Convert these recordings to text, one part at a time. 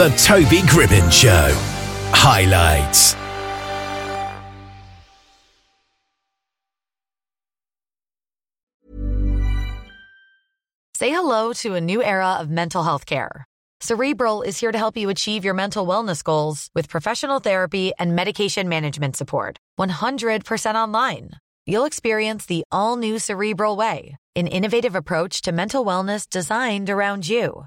The Toby Gribbin Show. Highlights. Say hello to a new era of mental health care. Cerebral is here to help you achieve your mental wellness goals with professional therapy and medication management support. 100% online. You'll experience the all new Cerebral Way, an innovative approach to mental wellness designed around you.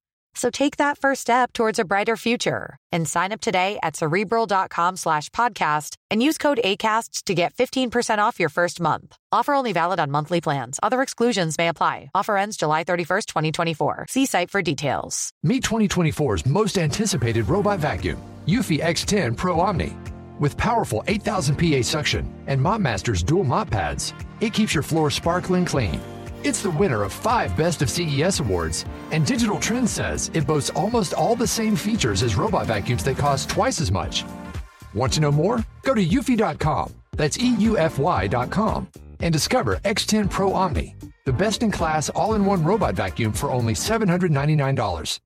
So take that first step towards a brighter future and sign up today at cerebral.com slash podcast and use code ACasts to get 15% off your first month. Offer only valid on monthly plans. Other exclusions may apply. Offer ends July 31st, 2024. See site for details. Meet 2024's most anticipated robot vacuum, Eufy X10 Pro Omni. With powerful 8000 PA suction and MopMaster's dual mop pads, it keeps your floor sparkling clean. It's the winner of five Best of CES awards, and Digital Trends says it boasts almost all the same features as robot vacuums that cost twice as much. Want to know more? Go to eufy.com, that's EUFY.com, and discover X10 Pro Omni, the best in class all in one robot vacuum for only $799.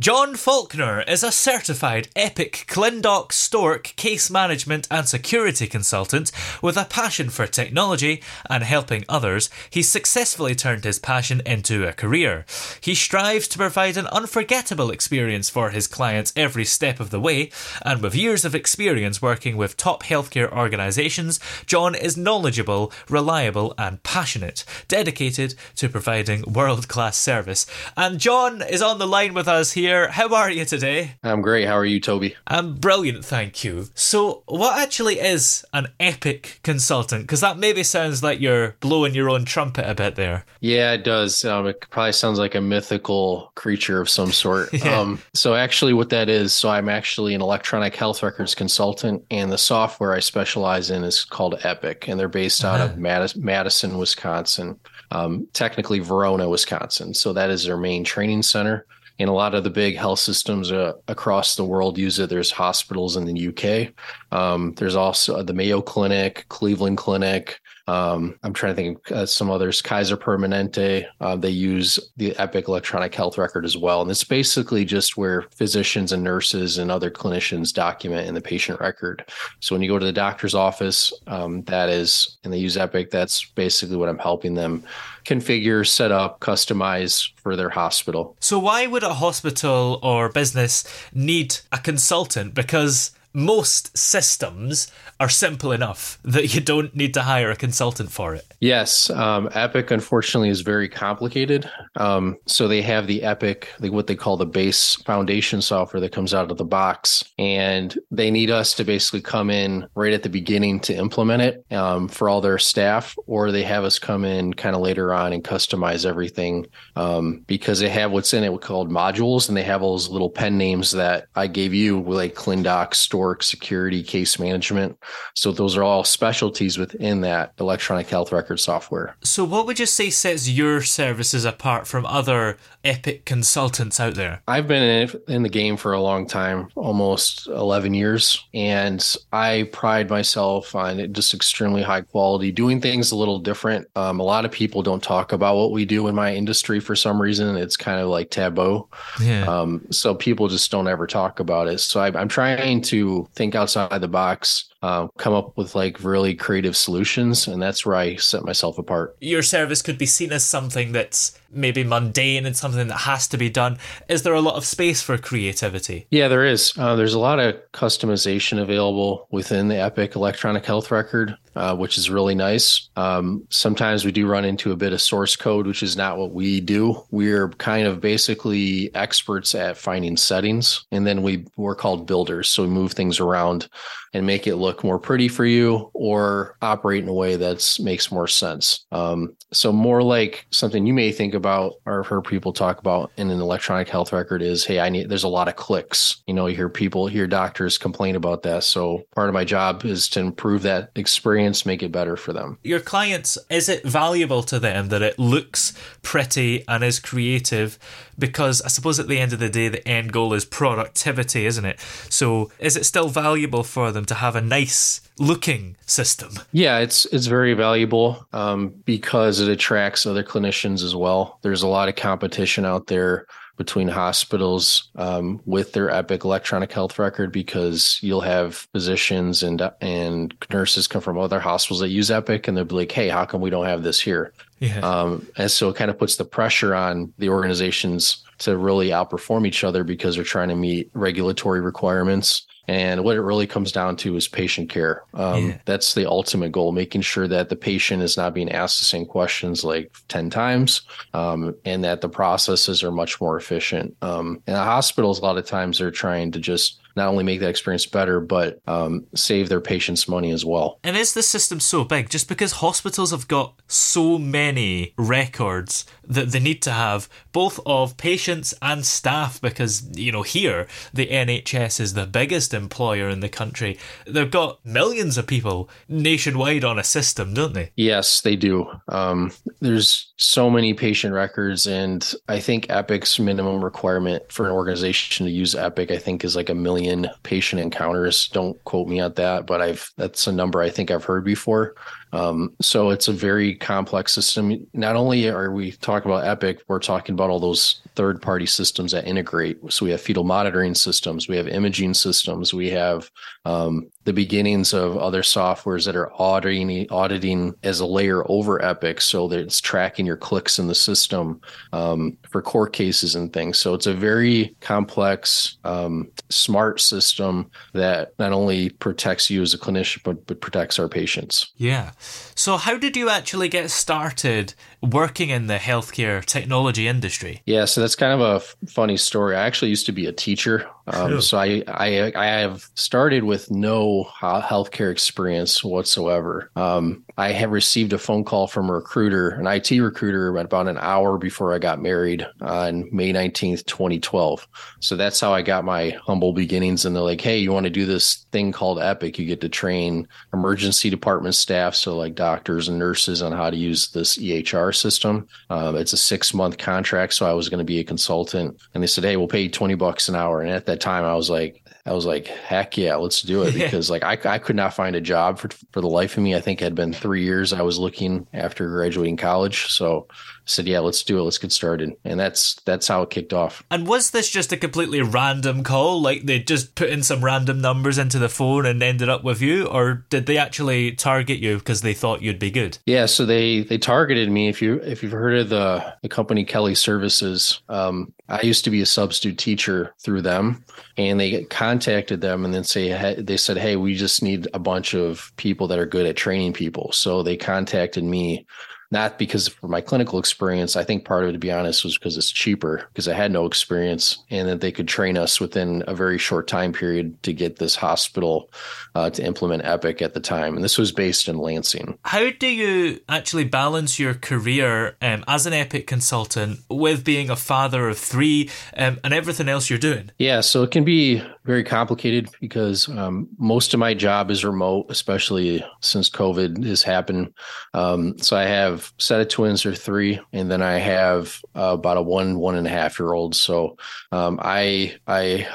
John Faulkner is a certified Epic ClinDoc Stork case management and security consultant with a passion for technology and helping others. He successfully turned his passion into a career. He strives to provide an unforgettable experience for his clients every step of the way, and with years of experience working with top healthcare organisations, John is knowledgeable, reliable, and passionate, dedicated to providing world class service. And John is on the line with us here here. How are you today? I'm great. How are you, Toby? I'm brilliant, thank you. So, what actually is an epic consultant? Because that maybe sounds like you're blowing your own trumpet a bit there. Yeah, it does. Um, it probably sounds like a mythical creature of some sort. Yeah. Um, so, actually, what that is, so I'm actually an electronic health records consultant, and the software I specialize in is called Epic, and they're based out of Madis- Madison, Wisconsin. Um, technically, Verona, Wisconsin. So, that is their main training center. And a lot of the big health systems uh, across the world use it. There's hospitals in the UK. Um, there's also the Mayo Clinic, Cleveland Clinic. Um, I'm trying to think of uh, some others. Kaiser Permanente. Uh, they use the Epic electronic health record as well, and it's basically just where physicians and nurses and other clinicians document in the patient record. So when you go to the doctor's office, um, that is, and they use Epic. That's basically what I'm helping them configure, set up, customize for their hospital. So, why would a hospital or business need a consultant? Because most systems are simple enough that you don't need to hire a consultant for it. Yes, um, Epic unfortunately is very complicated. Um, so they have the Epic, like what they call the base foundation software that comes out of the box, and they need us to basically come in right at the beginning to implement it um, for all their staff, or they have us come in kind of later on and customize everything um, because they have what's in it called modules, and they have all those little pen names that I gave you, like ClinDoc, Security, Case Management. So those are all specialties within that electronic health record software. So, what would you say sets your services apart from other Epic consultants out there? I've been in, in the game for a long time, almost 11 years, and I pride myself on it just extremely high quality, doing things a little different. Um, a lot of people don't talk about what we do in my industry for some reason. It's kind of like taboo. Yeah. Um, so people just don't ever talk about it. So I, I'm trying to think outside the box uh, come up with like really creative solutions and that's where i set myself apart. Your service could be seen as something that's maybe mundane and something that has to be done. Is there a lot of space for creativity? yeah there is. Uh, there's a lot of customization available within the epic electronic health record uh, which is really nice. Um, sometimes we do run into a bit of source code which is not what we do. We're kind of basically experts at finding settings and then we we're called builders so we move things around and make it look more pretty for you or operate in a way that makes more sense. Um, so more like something you may think about or heard people talk about in an electronic health record is, hey, I need there's a lot of clicks. You know, you hear people, hear doctors complain about that. So part of my job is to improve that experience, make it better for them. Your clients, is it valuable to them that it looks pretty and is creative? Because I suppose at the end of the day, the end goal is productivity, isn't it? So is it still valuable for them to have a nice looking system? Yeah, it's it's very valuable um, because it attracts other clinicians as well. There's a lot of competition out there between hospitals um, with their Epic electronic health record because you'll have physicians and and nurses come from other hospitals that use Epic and they'll be like, "Hey, how come we don't have this here?" Yeah. Um, and so it kind of puts the pressure on the organizations to really outperform each other because they're trying to meet regulatory requirements and what it really comes down to is patient care. Um, yeah. That's the ultimate goal, making sure that the patient is not being asked the same questions like 10 times um, and that the processes are much more efficient. Um, and the hospitals, a lot of times, they're trying to just not only make that experience better, but um, save their patients money as well. And is the system so big? Just because hospitals have got so many records that they need to have, both of patients and staff, because, you know, here the NHS is the biggest employer in the country. They've got millions of people nationwide on a system, don't they? Yes, they do. Um, there's so many patient records, and I think Epic's minimum requirement for an organization to use Epic, I think, is like a million patient encounters. Don't quote me on that, but I've that's a number I think I've heard before. Um, so it's a very complex system. Not only are we talking about Epic, we're talking about all those third party systems that integrate. So we have fetal monitoring systems, we have imaging systems, we have um, the beginnings of other softwares that are auditing auditing as a layer over Epic, so that it's tracking your clicks in the system um, for court cases and things. So it's a very complex, um, smart system that not only protects you as a clinician, but, but protects our patients. Yeah. So how did you actually get started working in the healthcare technology industry? Yeah, so that's kind of a f- funny story. I actually used to be a teacher, um, so I, I I have started with no healthcare experience whatsoever. Um, I have received a phone call from a recruiter, an IT recruiter, about an hour before I got married on May 19th, 2012. So that's how I got my humble beginnings. And they're like, hey, you want to do this thing called Epic? You get to train emergency department staff, so like doctors and nurses, on how to use this EHR system. Um, it's a six month contract. So I was going to be a consultant. And they said, hey, we'll pay you 20 bucks an hour. And at that time, I was like, I was like, heck yeah, let's do it because like I, I could not find a job for, for the life of me. I think it had been three years I was looking after graduating college. So said, "Yeah, let's do it. Let's get started." And that's that's how it kicked off. And was this just a completely random call? Like they just put in some random numbers into the phone and ended up with you, or did they actually target you because they thought you'd be good? Yeah, so they they targeted me. If you if you've heard of the the company Kelly Services, um, I used to be a substitute teacher through them, and they contacted them and then say they said, "Hey, we just need a bunch of people that are good at training people." So they contacted me not because for my clinical experience. I think part of it, to be honest, was because it's cheaper because I had no experience and that they could train us within a very short time period to get this hospital uh, to implement Epic at the time. And this was based in Lansing. How do you actually balance your career um, as an Epic consultant with being a father of three um, and everything else you're doing? Yeah, so it can be very complicated because um, most of my job is remote, especially since COVID has happened. Um, so I have have set of twins or three, and then I have uh, about a one one and a half year old. So um, I I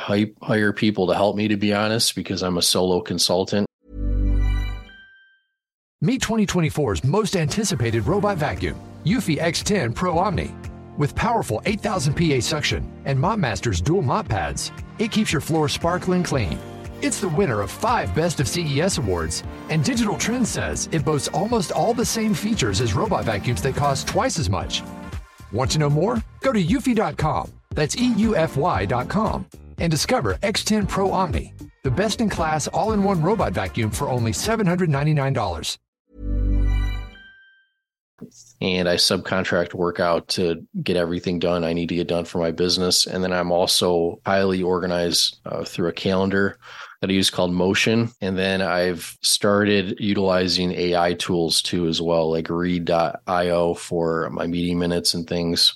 hire people to help me, to be honest, because I'm a solo consultant. Meet 2024's most anticipated robot vacuum, Eufy X10 Pro Omni. With powerful 8000 PA suction and Mop Master's dual mop pads, it keeps your floor sparkling clean it's the winner of five Best of CES awards, and Digital Trends says it boasts almost all the same features as robot vacuums that cost twice as much. Want to know more? Go to eufy.com, that's EUFY.com, and discover X10 Pro Omni, the best in class all in one robot vacuum for only $799. And I subcontract work out to get everything done I need to get done for my business. And then I'm also highly organized uh, through a calendar that I use called Motion. And then I've started utilizing AI tools too, as well, like read.io for my meeting minutes and things.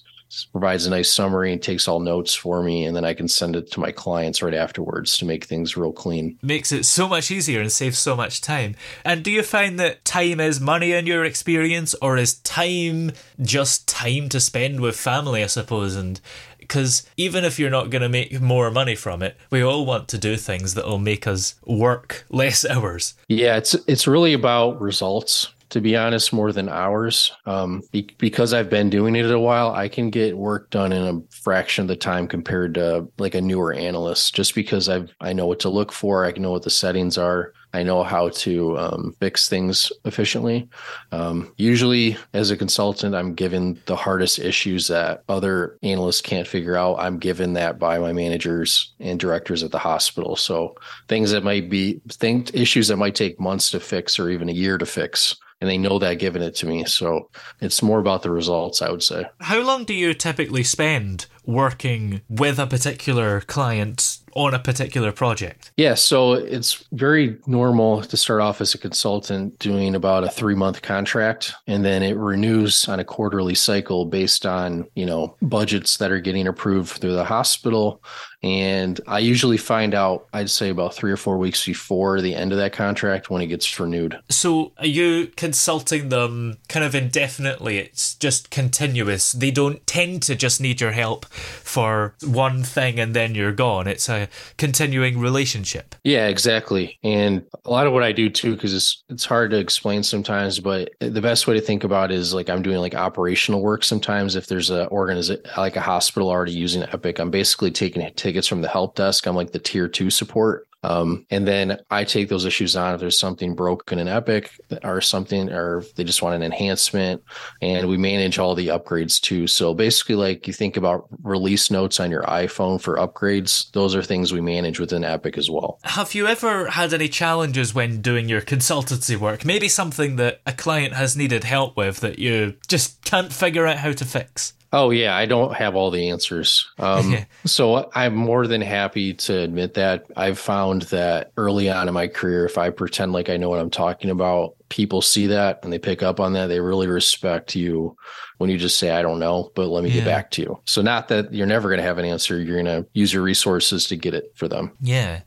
Provides a nice summary and takes all notes for me. And then i can send it to my clients right afterwards to make things real clean. Makes it so much easier and saves so much time. And do you find that time is money in your experience or is time just time to spend with family i suppose? And because even if you're not going to make more money from it, we all want to do things that will make us work less hours. Yeah, it's it's really about results to be honest, more than hours. Um, be- because I've been doing it a while, I can get work done in a fraction of the time compared to like a newer analyst. Just because I've I know what to look for, I know what the settings are. I know how to um, fix things efficiently. Um, usually, as a consultant, I'm given the hardest issues that other analysts can't figure out. I'm given that by my managers and directors at the hospital. So things that might be think issues that might take months to fix or even a year to fix and they know that giving it to me. So it's more about the results, I would say. How long do you typically spend working with a particular client on a particular project? Yeah, so it's very normal to start off as a consultant doing about a three month contract, and then it renews on a quarterly cycle based on you know budgets that are getting approved through the hospital. And I usually find out, I'd say about three or four weeks before the end of that contract when it gets renewed. So are you consulting them kind of indefinitely? It's just continuous. They don't tend to just need your help for one thing and then you're gone. It's a continuing relationship. Yeah, exactly. And a lot of what I do too, because it's it's hard to explain sometimes, but the best way to think about is like I'm doing like operational work sometimes. If there's a organization like a hospital already using Epic, I'm basically taking tickets from the help desk. I'm like the tier two support um, and then I take those issues on if there's something broken in Epic or something, or they just want an enhancement. And we manage all the upgrades too. So basically, like you think about release notes on your iPhone for upgrades, those are things we manage within Epic as well. Have you ever had any challenges when doing your consultancy work? Maybe something that a client has needed help with that you just can't figure out how to fix? Oh yeah, I don't have all the answers. Um, so I'm more than happy to admit that. I've found that early on in my career, if I pretend like I know what I'm talking about, people see that and they pick up on that. They really respect you when you just say, "I don't know, but let me yeah. get back to you." So not that you're never going to have an answer. You're going to use your resources to get it for them. Yeah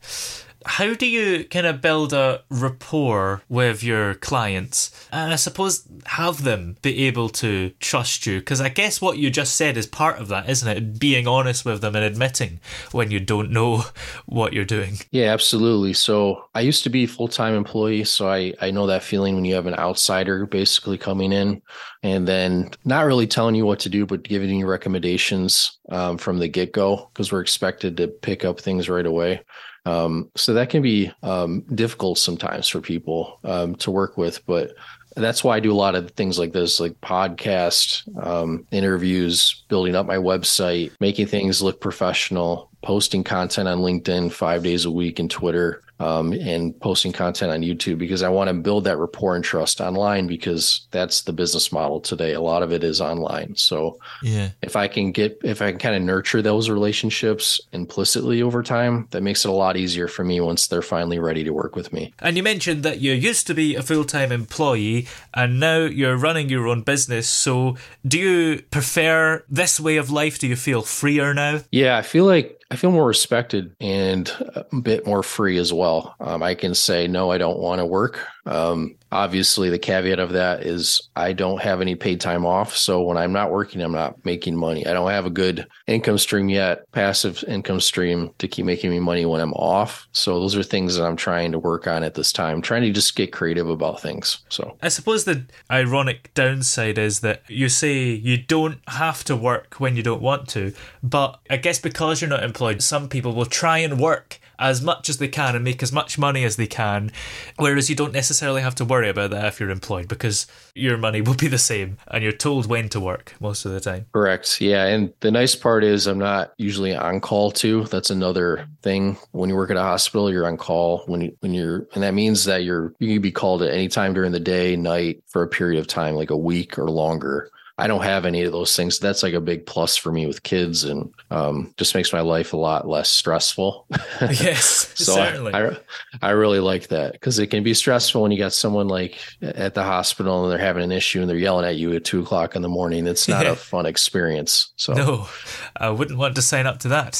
how do you kind of build a rapport with your clients? And i suppose have them be able to trust you. Because i guess what you just said is part of that isn't it? Being honest with them and admitting when you don't know what you're doing. Yeah absolutely. So i used to be full-time employee so i i know that feeling when you have an outsider basically coming in and then not really telling you what to do but giving you recommendations um, from the get-go because we're expected to pick up things right away um, so that can be um, difficult sometimes for people um, to work with, but that's why I do a lot of things like this, like podcast um, interviews, building up my website, making things look professional, posting content on LinkedIn five days a week and Twitter um, and posting content on YouTube because I want to build that rapport and trust online because that's the business model today. A lot of it is online. So yeah, if I can get if I can kind of nurture those relationships implicitly over time, that makes it a lot easier for me once they're finally ready to work with me. And you mentioned that you used to be a full time employee and now you're running your own business. So do you prefer this way of life? Do you feel freer now? Yeah, I feel like I feel more respected and a bit more free as well. Um, I can say, no, I don't want to work. Um, obviously, the caveat of that is I don't have any paid time off. So when I'm not working, I'm not making money. I don't have a good income stream yet, passive income stream to keep making me money when I'm off. So those are things that I'm trying to work on at this time, trying to just get creative about things. So I suppose the ironic downside is that you say you don't have to work when you don't want to, but I guess because you're not employed, some people will try and work as much as they can and make as much money as they can. Whereas you don't necessarily have to worry about that if you're employed because your money will be the same and you're told when to work most of the time. Correct. Yeah. And the nice part is I'm not usually on call too. That's another thing. When you work at a hospital, you're on call when you, when you're, and that means that you're, you can be called at any time during the day, night for a period of time, like a week or longer. I don't have any of those things. That's like a big plus for me with kids and um, just makes my life a lot less stressful. yes, so certainly. I, I, I really like that because it can be stressful when you got someone like at the hospital and they're having an issue and they're yelling at you at two o'clock in the morning. It's not a fun experience. So no, I wouldn't want to sign up to that.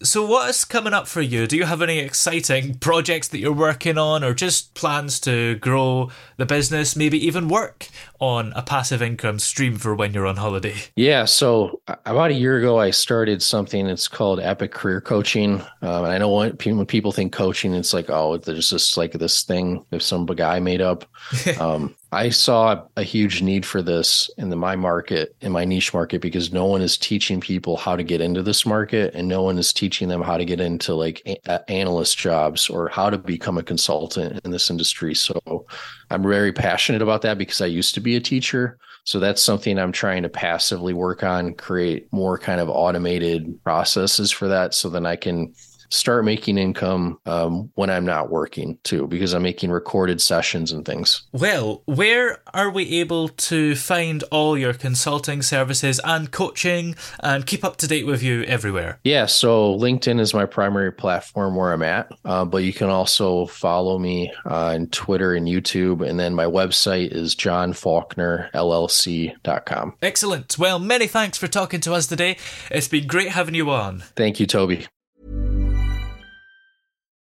So what is coming up for you? Do you have any exciting projects that you're working on or just plans to grow the business, maybe even work on a passive income stream for when you're on holiday? Yeah. So about a year ago, I started something. It's called Epic Career Coaching. Um, and I know when, when people think coaching, it's like, oh, there's just like this thing that some guy made up. um, I saw a huge need for this in the my market, in my niche market, because no one is teaching people how to get into this market, and no one is teaching them how to get into like a- analyst jobs or how to become a consultant in this industry. So I'm very passionate about that because I used to be a teacher. So that's something I'm trying to passively work on, create more kind of automated processes for that so then I can start making income um, when I'm not working too, because I'm making recorded sessions and things. Well, where are we able to find all your consulting services and coaching and keep up to date with you everywhere? Yeah, so LinkedIn is my primary platform where I'm at, uh, but you can also follow me on Twitter and YouTube. And then my website is johnfaulknerllc.com. Excellent. Well, many thanks for talking to us today. It's been great having you on. Thank you, Toby.